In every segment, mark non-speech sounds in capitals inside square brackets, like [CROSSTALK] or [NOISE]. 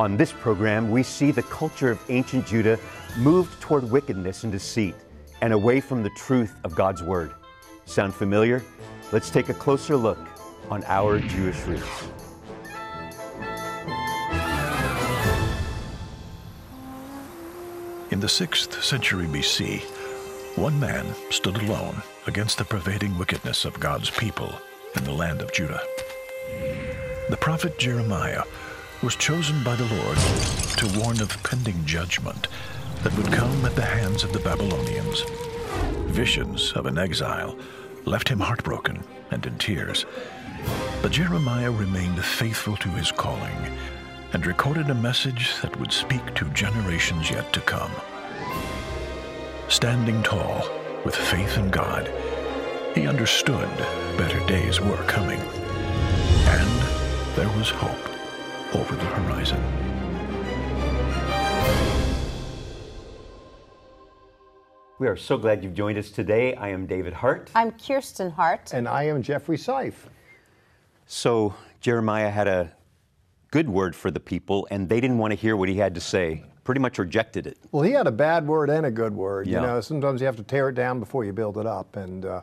On this program, we see the culture of ancient Judah moved toward wickedness and deceit and away from the truth of God's Word. Sound familiar? Let's take a closer look on our Jewish roots. In the 6th century BC, one man stood alone against the pervading wickedness of God's people in the land of Judah. The prophet Jeremiah was chosen by the Lord to warn of pending judgment that would come at the hands of the Babylonians. Visions of an exile left him heartbroken and in tears. But Jeremiah remained faithful to his calling and recorded a message that would speak to generations yet to come. Standing tall with faith in God, he understood better days were coming. And there was hope over the horizon. We are so glad you've joined us today. I am David Hart. I'm Kirsten Hart. And I am Jeffrey Seif. So, Jeremiah had a good word for the people, and they didn't want to hear what he had to say. Pretty much rejected it. Well, he had a bad word and a good word. Yeah. You know, sometimes you have to tear it down before you build it up. And uh,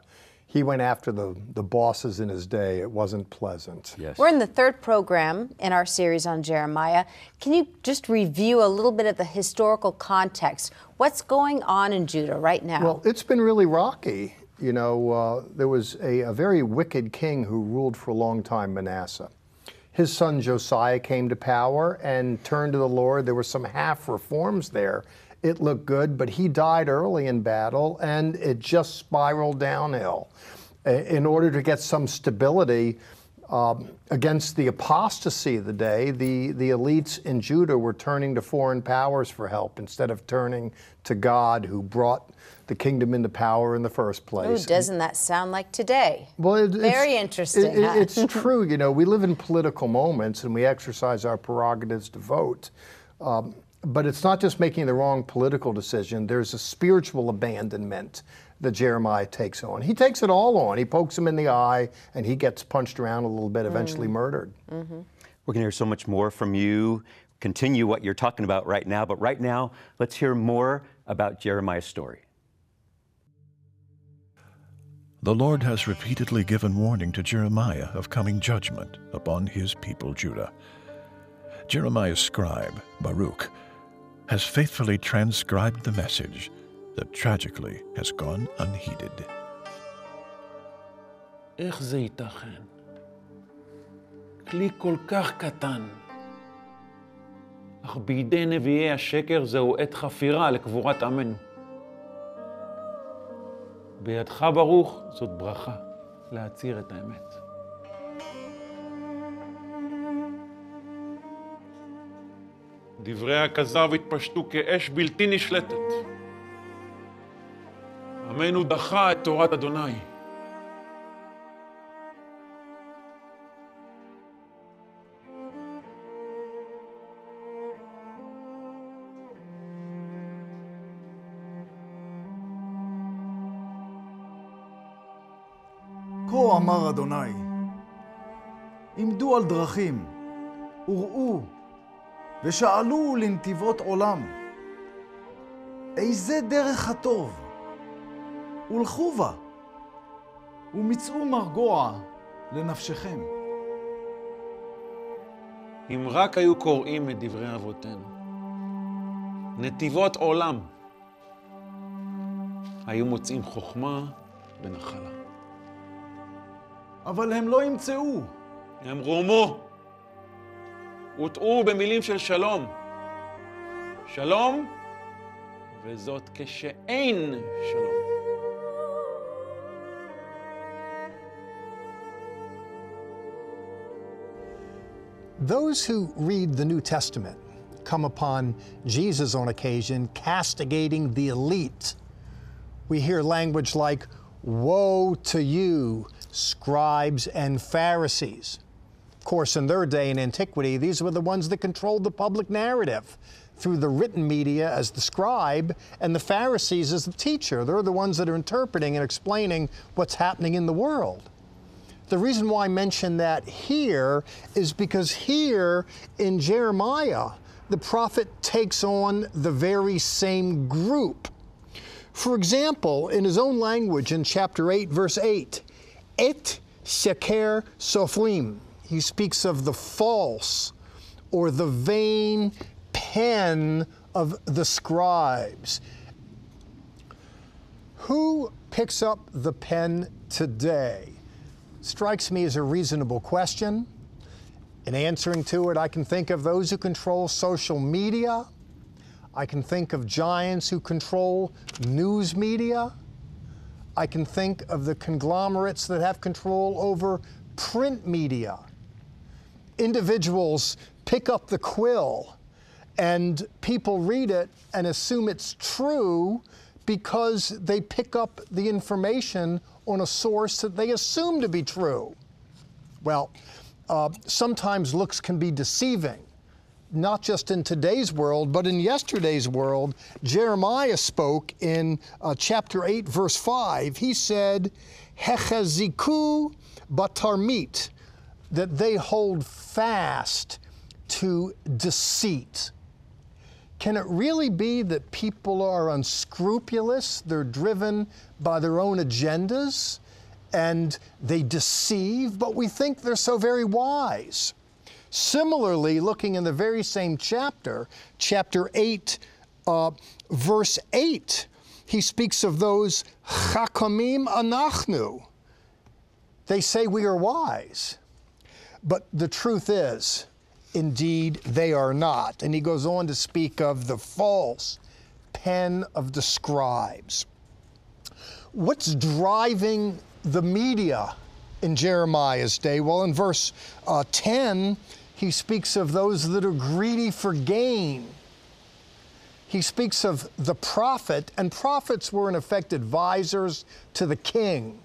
he went after the, the bosses in his day. It wasn't pleasant. Yes. We're in the third program in our series on Jeremiah. Can you just review a little bit of the historical context? What's going on in Judah right now? Well, it's been really rocky. You know, uh, there was a, a very wicked king who ruled for a long time, Manasseh. His son Josiah came to power and turned to the Lord. There were some half reforms there. It looked good, but he died early in battle and it just spiraled downhill. In order to get some stability um, against the apostasy of the day, the, the elites in Judah were turning to foreign powers for help instead of turning to God who brought the kingdom into power in the first Ooh, place. doesn't that sound like today? Well, it, Very it's, interesting, it- it- huh? it's [LAUGHS] true. You know, we live in political moments and we exercise our prerogatives to vote. Um, but it's not just making the wrong political decision. There's a spiritual abandonment that Jeremiah takes on. He takes it all on. He pokes him in the eye and he gets punched around a little bit, eventually Mm. murdered. We're going to hear so much more from you. Continue what you're talking about right now, but right now, let's hear more about Jeremiah's story. The Lord has repeatedly given warning to Jeremiah of coming judgment upon his people Judah. Jeremiah's scribe, Baruch, has faithfully transcribed the message that tragically has gone unheeded. איך זה ייתכן? כלי כל כך קטן, אך בידי נביאי השקר זהו עת חפירה לקבורת עמנו. בידך ברוך זאת ברכה להצהיר את האמת. דברי הכזב התפשטו כאש בלתי נשלטת. עמנו דחה את תורת אדוני. כה אמר אדוני, עמדו על דרכים, וראו, ושאלו לנתיבות עולם, איזה דרך הטוב? ולכו בה, ומצאו מרגוע לנפשכם. אם רק היו קוראים את דברי אבותינו, נתיבות עולם, היו מוצאים חוכמה ונחלה. אבל הם לא ימצאו, הם רומו, הוטעו במילים של שלום. שלום, וזאת כשאין שלום. Those who read the New Testament come upon Jesus on occasion castigating the elite. We hear language like, Woe to you, scribes and Pharisees. Of course, in their day in antiquity, these were the ones that controlled the public narrative through the written media as the scribe and the Pharisees as the teacher. They're the ones that are interpreting and explaining what's happening in the world. The reason why I mention that here is because here in Jeremiah, the prophet takes on the very same group. For example, in his own language in chapter 8, verse 8, Et sheker sofrim, he speaks of the false or the vain pen of the scribes. Who picks up the pen today? Strikes me as a reasonable question. In answering to it, I can think of those who control social media. I can think of giants who control news media. I can think of the conglomerates that have control over print media. Individuals pick up the quill and people read it and assume it's true because they pick up the information on a source that they assume to be true. Well, uh, sometimes looks can be deceiving, not just in today's world, but in yesterday's world. Jeremiah spoke in uh, chapter 8, verse 5. He said, Hecheziku batarmit, that they hold fast to deceit. Can it really be that people are unscrupulous? They're driven by their own agendas? and they deceive, but we think they're so very wise. Similarly, looking in the very same chapter, chapter 8, uh, verse 8, he speaks of those chakamim anachnu. They say we are wise, but the truth is, indeed, they are not. And he goes on to speak of the false pen of the scribes. What's driving the media in Jeremiah's day? Well, in verse uh, 10, he speaks of those that are greedy for gain. He speaks of the prophet, and prophets were in effect advisors to the king,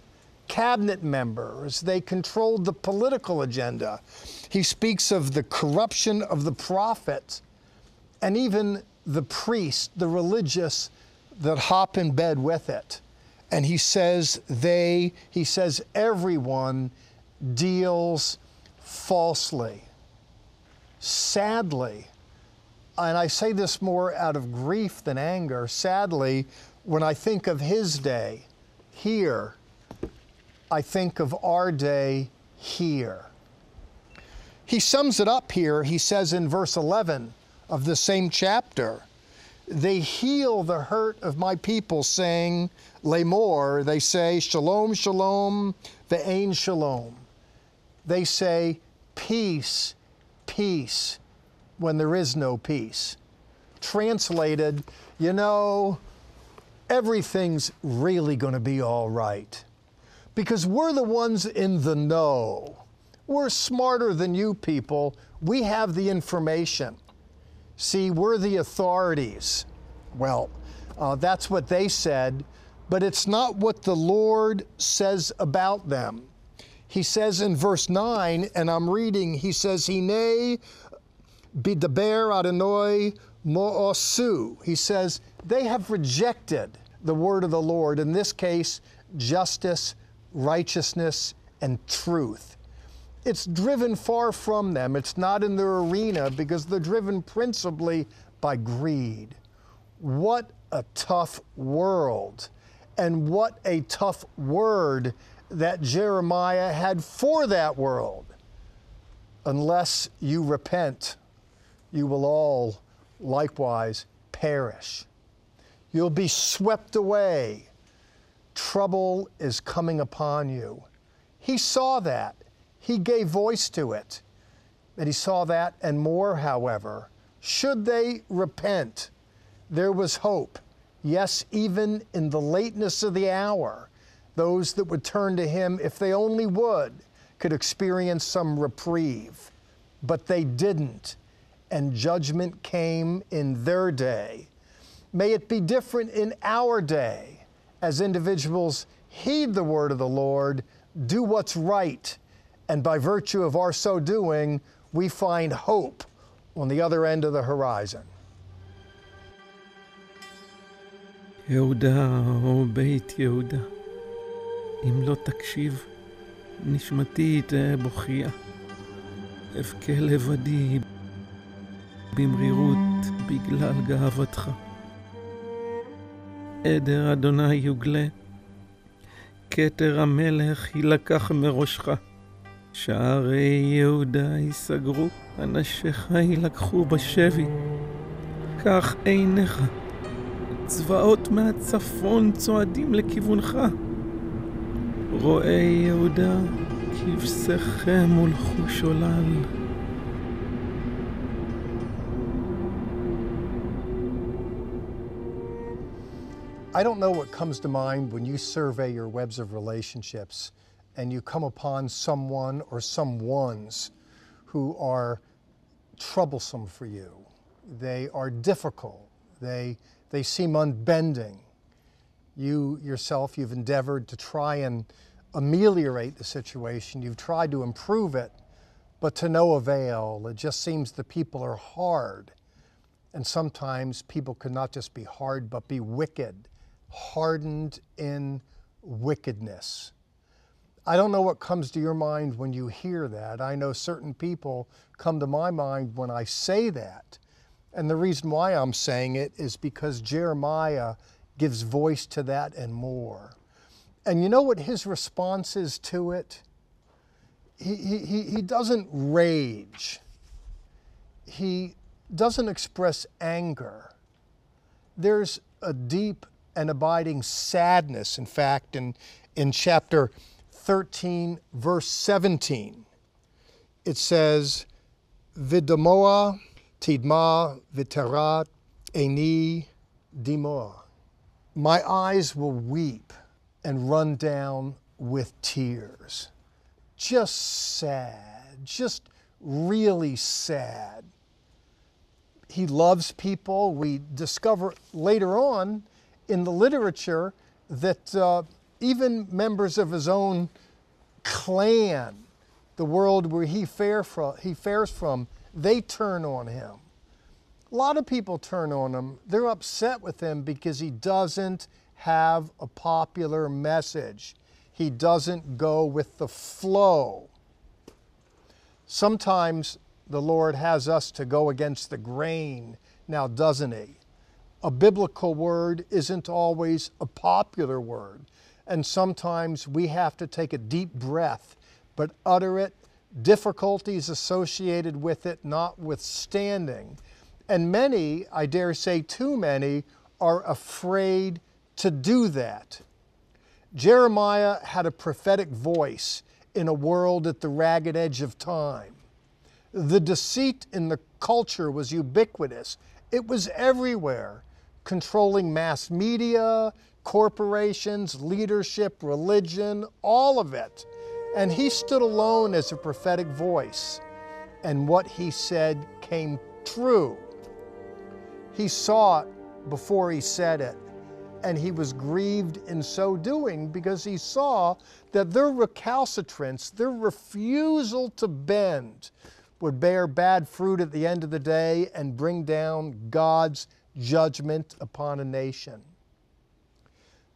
cabinet members. They controlled the political agenda. He speaks of the corruption of the prophet and even the priest, the religious that hop in bed with it and he says they, he says everyone deals falsely. Sadly, and I say this more out of grief than anger, sadly, when I think of his day here, I think of our day here. He sums it up here, he says in verse 11 of the same chapter they heal the hurt of my people, saying, Lamor, they say, Shalom, Shalom, Ve'ain Shalom. They say, Peace, peace, when there is no peace. Translated, you know, everything's really going to be all right. Because we're the ones in the know. We're smarter than you people. We have the information. See, we're the authorities. Well, uh, that's what they said, but it's not what the Lord says about them. He says in verse 9, and I'm reading, he says, Hine bidaber Adonai mo'osu. He says, they have rejected the word of the Lord, in this case, justice, righteousness, and truth it's driven far from them. It's not in their arena because they're driven principally by greed. What a tough world, and what a tough word that Jeremiah had for that world. Unless you repent, you will all likewise perish. You'll be swept away. Trouble is coming upon you. He saw that. He gave voice to it. And he saw that and more, however. Should they repent, there was hope. Yes, even in the lateness of the hour, those that would turn to him, if they only would, could experience some reprieve. But they didn't, and judgment came in their day. May it be different in our day as individuals heed the word of the Lord, do what's right, and by virtue of our so doing, we find hope on the other end of the horizon. יהודה, או בית יהודה, אם לא תקשיב, נשמתי תהא בוכייה. אבכה לבדי במרירות בגלל גאוותך. עדר אדוני יוגלה, כתר המלך יילקח מראשך. שערי יהודה ייסגרו, אנשיך יילקחו בשבי. קח עיניך, צבאות מהצפון צועדים לכיוונך. רועי יהודה, כבשיכם הולכו שולל. I don't know what comes to mind when you survey your webs of relationships and you come upon someone or some ones who are troublesome for you. They are difficult. They, they seem unbending. You yourself, you've endeavored to try and ameliorate the situation. You've tried to improve it, but to no avail. It just seems the people are hard. And sometimes people can not just be hard, but be wicked, hardened in wickedness. I don't know what comes to your mind when you hear that. I know certain people come to my mind when I say that. And the reason why I'm saying it is because Jeremiah gives voice to that and more. And you know what his response is to it? He, he, he doesn't rage, he doesn't express anger. There's a deep and abiding sadness, in fact, in, in chapter 13, verse 17. It says, Vidamoa tidma viterat eni dimoa. My eyes will weep and run down with tears. Just sad, just really sad. He loves people. We discover later on in the literature that uh, even members of his own clan, the world where he, fare from, he fares from, they turn on him. A lot of people turn on him. They're upset with him because he doesn't have a popular message. He doesn't go with the flow. Sometimes the Lord has us to go against the grain, now doesn't He? A biblical word isn't always a popular word, and sometimes we have to take a deep breath, but utter it, difficulties associated with it notwithstanding. And many, I dare say too many, are afraid to do that. Jeremiah had a prophetic voice in a world at the ragged edge of time. The deceit in the culture was ubiquitous, it was everywhere, controlling mass media, corporations, leadership, religion, all of it. And he stood alone as a prophetic voice, and what he said came true. He saw it before he said it, and he was grieved in so doing because he saw that their recalcitrance, their refusal to bend, would bear bad fruit at the end of the day and bring down God's judgment upon a nation.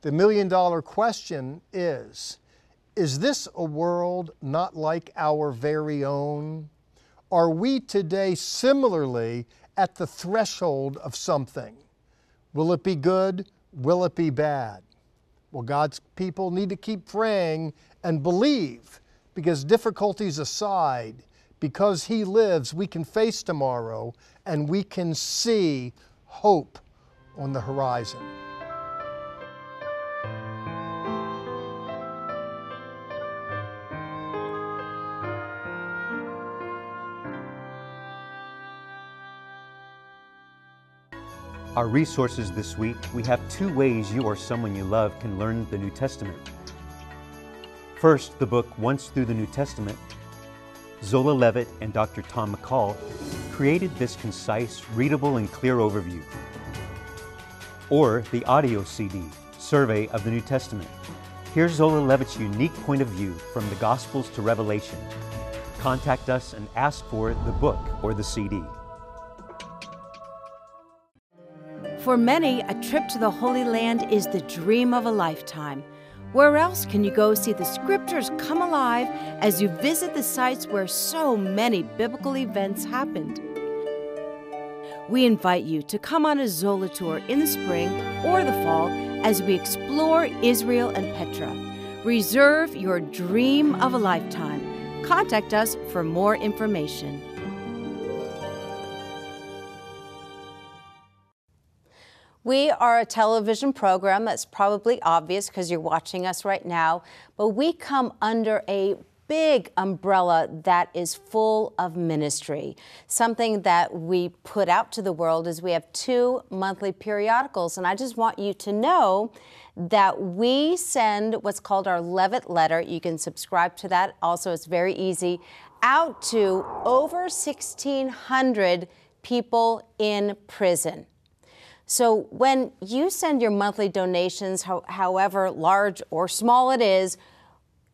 The million dollar question is Is this a world not like our very own? Are we today similarly at the threshold of something? Will it be good? Will it be bad? Well, God's people need to keep praying and believe because difficulties aside, because He lives, we can face tomorrow and we can see hope on the horizon. Our resources this week, we have two ways you or someone you love can learn the New Testament. First, the book Once Through the New Testament. Zola Levitt and Dr. Tom McCall created this concise, readable, and clear overview. Or the audio CD, Survey of the New Testament. Here's Zola Levitt's unique point of view from the Gospels to Revelation. Contact us and ask for the book or the CD. For many, a trip to the Holy Land is the dream of a lifetime. Where else can you go see the scriptures come alive as you visit the sites where so many biblical events happened? We invite you to come on a Zola tour in the spring or the fall as we explore Israel and Petra. Reserve your dream of a lifetime. Contact us for more information. We are a television program that's probably obvious because you're watching us right now, but we come under a big umbrella that is full of ministry. Something that we put out to the world is we have two monthly periodicals, and I just want you to know that we send what's called our Levitt letter. You can subscribe to that. Also, it's very easy out to over 1,600 people in prison. So when you send your monthly donations, ho- however large or small it is,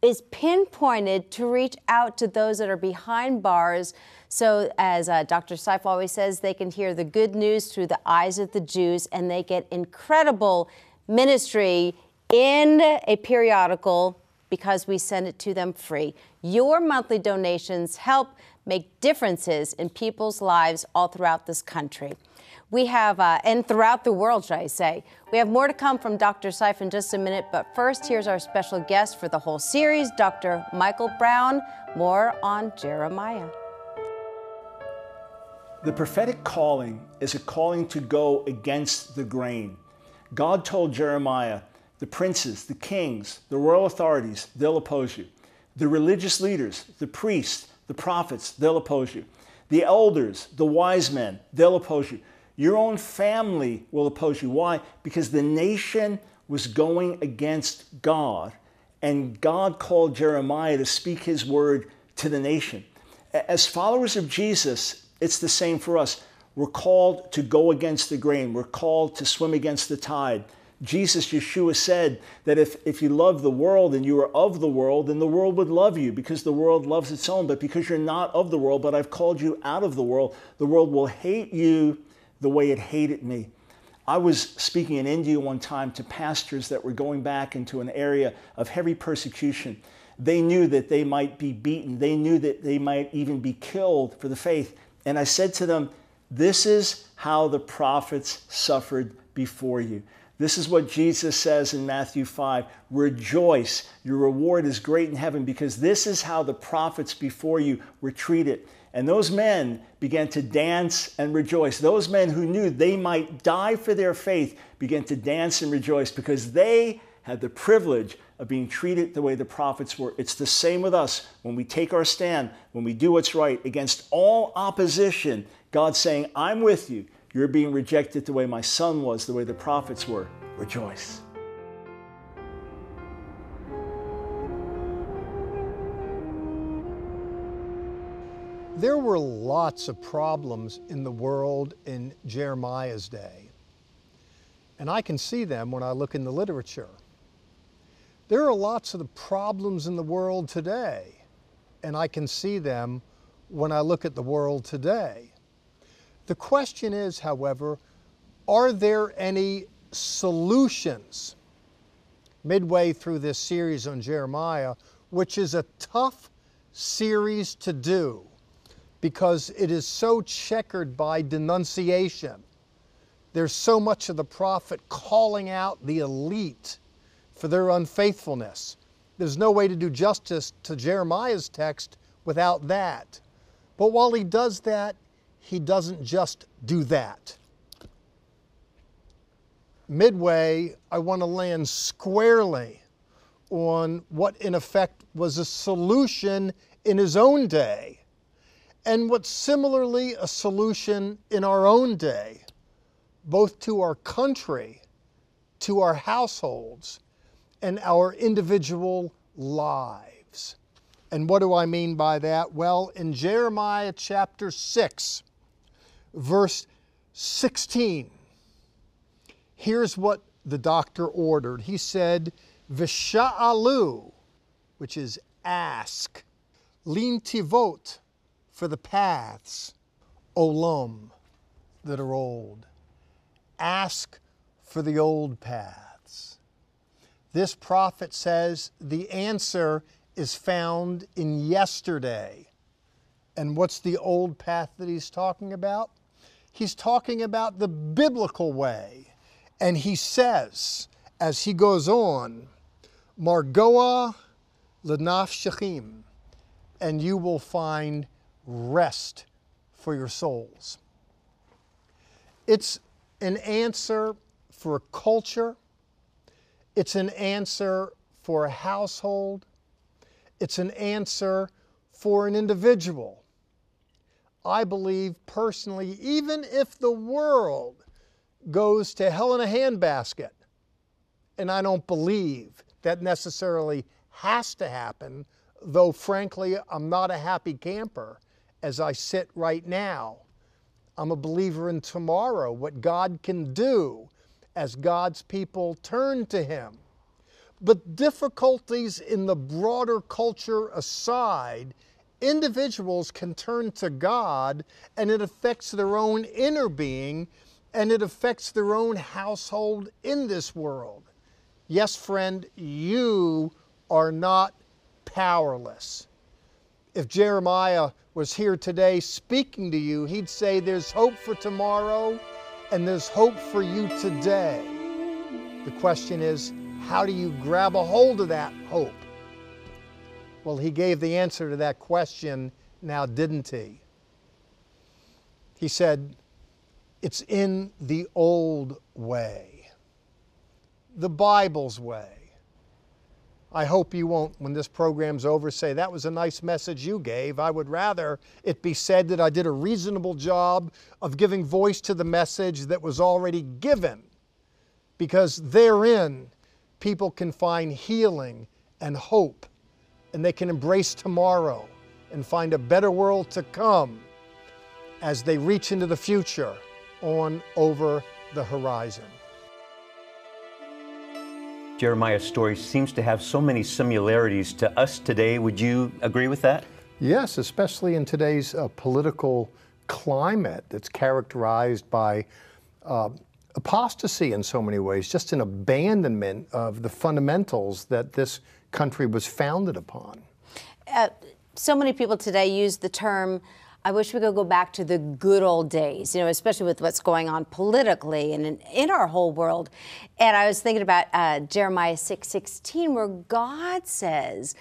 is pinpointed to reach out to those that are behind bars. So, as uh, Dr. Seif always says, they can hear the good news through the eyes of the Jews and they get incredible ministry in a periodical because we send it to them free. Your monthly donations help make differences in people's lives all throughout this country. We have, uh, and throughout the world, should I say. We have more to come from Dr. Seif in just a minute, but first, here's our special guest for the whole series, Dr. Michael Brown. More on Jeremiah. The prophetic calling is a calling to go against the grain. God told Jeremiah, the princes, the kings, the royal authorities, they'll oppose you. The religious leaders, the priests, the prophets, they'll oppose you. The elders, the wise men, they'll oppose you. Your own family will oppose you. Why? Because the nation was going against God, and God called Jeremiah to speak his word to the nation. As followers of Jesus, it's the same for us. We're called to go against the grain, we're called to swim against the tide. Jesus, Yeshua said that if, if you love the world and you are of the world, then the world would love you because the world loves its own. But because you're not of the world, but I've called you out of the world, the world will hate you the way it hated me. I was speaking in India one time to pastors that were going back into an area of heavy persecution. They knew that they might be beaten, they knew that they might even be killed for the faith. And I said to them, This is how the prophets suffered before you. This is what Jesus says in Matthew 5 Rejoice, your reward is great in heaven, because this is how the prophets before you were treated. And those men began to dance and rejoice. Those men who knew they might die for their faith began to dance and rejoice because they had the privilege of being treated the way the prophets were. It's the same with us when we take our stand, when we do what's right against all opposition. God's saying, I'm with you. You're being rejected the way my son was, the way the prophets were. Rejoice. There were lots of problems in the world in Jeremiah's day. And I can see them when I look in the literature. There are lots of the problems in the world today, and I can see them when I look at the world today. The question is, however, are there any solutions midway through this series on Jeremiah, which is a tough series to do because it is so checkered by denunciation. There's so much of the prophet calling out the elite for their unfaithfulness. There's no way to do justice to Jeremiah's text without that. But while he does that, he doesn't just do that. Midway, I want to land squarely on what, in effect, was a solution in his own day and what's similarly a solution in our own day, both to our country, to our households, and our individual lives. And what do I mean by that? Well, in Jeremiah chapter 6, verse 16, here's what the doctor ordered. He said, Visha'alu, which is ask, lintivot, for the paths, olam, that are old. Ask for the old paths. This prophet says the answer is found in yesterday. And what's the old path that he's talking about? He's talking about the biblical way. And he says, as he goes on, Margoa lenafshechim, and you will find rest for your souls. It's an answer for a culture, it's an answer for a household, it's an answer for an individual. I believe personally, even if the world goes to hell in a handbasket, and I don't believe that necessarily has to happen, though frankly, I'm not a happy camper as I sit right now. I'm a believer in tomorrow, what God can do as God's people turn to Him. But difficulties in the broader culture aside, individuals can turn to God and it affects their own inner being and it affects their own household in this world. Yes, friend, you are not powerless. If Jeremiah was here today speaking to you, he'd say, There's hope for tomorrow and there's hope for you today. The question is, how do you grab a hold of that hope? Well, he gave the answer to that question now, didn't he? He said, It's in the old way, the Bible's way. I hope you won't, when this program's over, say, That was a nice message you gave. I would rather it be said that I did a reasonable job of giving voice to the message that was already given, because therein people can find healing and hope, and they can embrace tomorrow and find a better world to come as they reach into the future on over the horizon. Jeremiah's story seems to have so many similarities to us today. Would you agree with that? Yes, especially in today's uh, political climate that's characterized by uh, apostasy in so many ways, just an abandonment of the fundamentals that this country was founded upon. Uh, so many people today use the term I wish we could go back to the good old days, you know, especially with what's going on politically and in, in our whole world. And I was thinking about uh, Jeremiah 6:16, where God says,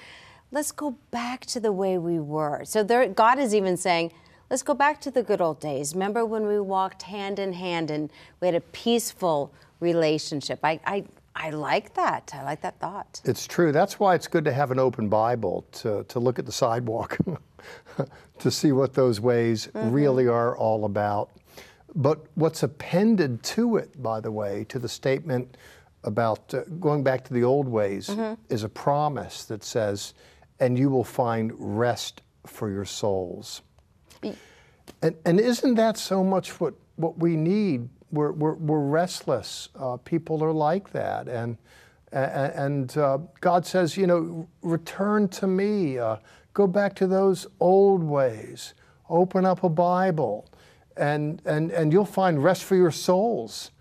"Let's go back to the way we were." So there, God is even saying, "Let's go back to the good old days. Remember when we walked hand in hand and we had a peaceful relationship?" I, I I like that. I like that thought. It's true. That's why it's good to have an open Bible to, to look at the sidewalk, [LAUGHS] to see what those ways mm-hmm. really are all about. But what's appended to it, by the way, to the statement about uh, going back to the old ways, mm-hmm. is a promise that says, and you will find rest for your souls. And, and isn't that so much what, what we need we're, we're, we're restless. Uh, people are like that. And, and uh, God says, you know, return to me. Uh, go back to those old ways. Open up a Bible, and, and, and you'll find rest for your souls.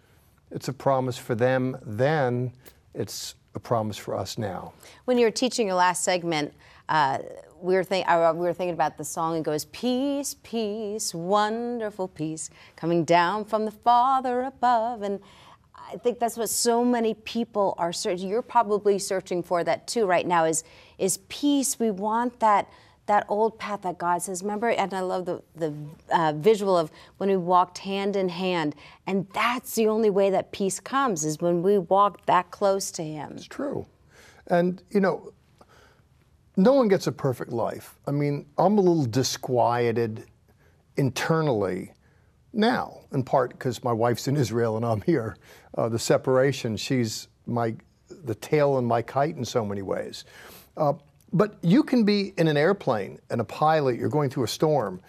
It's a promise for them then, it's a promise for us now. When you were teaching your last segment, uh, we were, think, uh, we were thinking about the song. It goes, Peace, peace, wonderful peace, coming down from the Father above. And I think that's what so many people are searching. You're probably searching for that too right now. Is is peace? We want that that old path that God says. Remember, and I love the the uh, visual of when we walked hand in hand, and that's the only way that peace comes is when we walk that close to Him. It's true, and you know, no one gets a perfect life. I mean, I'm a little disquieted internally now, in part because my wife's in Israel and I'm here. Uh, the separation, she's my the tail in my kite in so many ways. Uh, but you can be in an airplane and a pilot, you're going through a storm,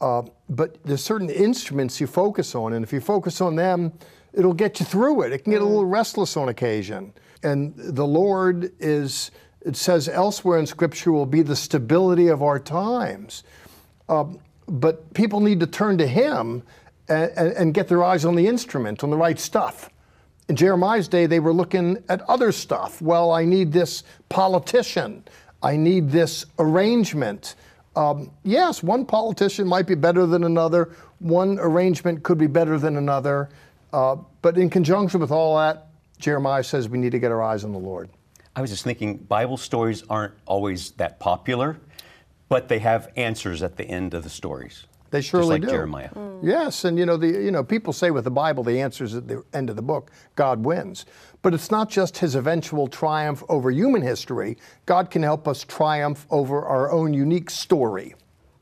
uh, but there's certain instruments you focus on, and if you focus on them, it'll get you through it. It can get a little restless on occasion. And the Lord is it says elsewhere in Scripture will be the stability of our times. Uh, but people need to turn to Him and, and, get their eyes on the instrument, on the right stuff. In Jeremiah's day, they were looking at other stuff. Well, I need this politician. I need this arrangement. Um, yes, one politician might be better than another. One arrangement could be better than another. Uh, but in conjunction with all that, Jeremiah says we need to get our eyes on the Lord. I was just thinking, Bible stories aren't always that popular, but they have answers at the end of the stories. They surely just like do. Jeremiah. Mm. Yes, and you know the you know people say with the Bible the answer is at the end of the book. God wins, but it's not just His eventual triumph over human history. God can help us triumph over our own unique story.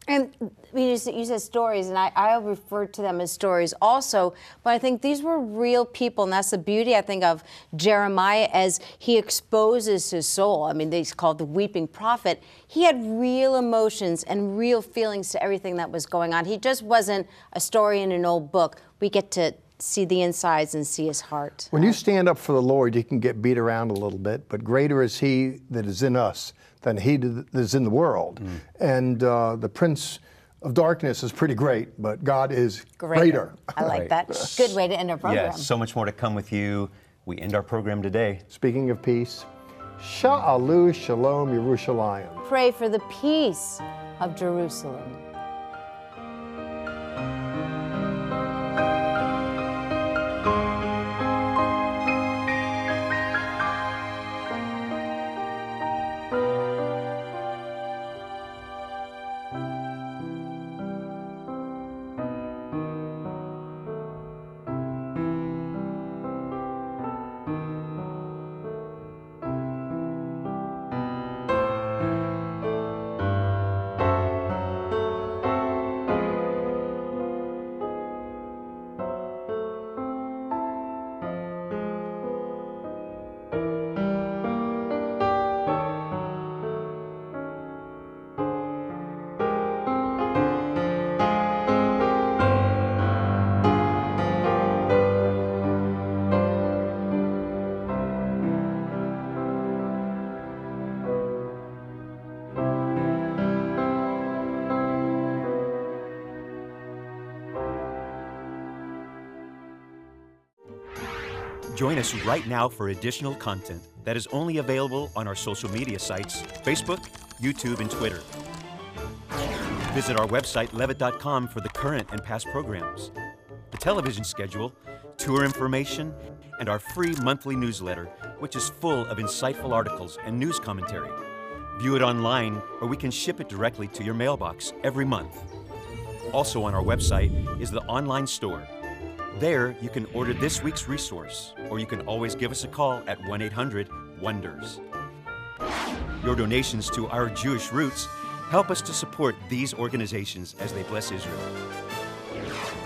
And you said, stories, and I, I refer to them as stories also, but I think these were real people, and that's the beauty, I think, of Jeremiah as he exposes his soul. I mean, he's called the weeping prophet. He had real emotions and real feelings to everything that was going on. He just wasn't a story in an old book. We get to see the insides and see his heart. When you stand up for the Lord, you can get beat around a little bit, but greater is He that is in us than he that is in the world. Mm. And uh, the prince of darkness is pretty great, but God is greater. I like that. Good way to end our program. Yes, so much more to come with you. We end our program today. Speaking of peace, Sha'alu Shalom Yerushalayim. Pray for the peace of Jerusalem. Join us right now for additional content that is only available on our social media sites Facebook, YouTube, and Twitter. Visit our website, levitt.com, for the current and past programs, the television schedule, tour information, and our free monthly newsletter, which is full of insightful articles and news commentary. View it online, or we can ship it directly to your mailbox every month. Also, on our website is the online store. There, you can order this week's resource, or you can always give us a call at 1 800 WONDERS. Your donations to our Jewish roots help us to support these organizations as they bless Israel.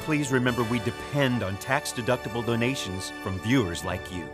Please remember we depend on tax deductible donations from viewers like you.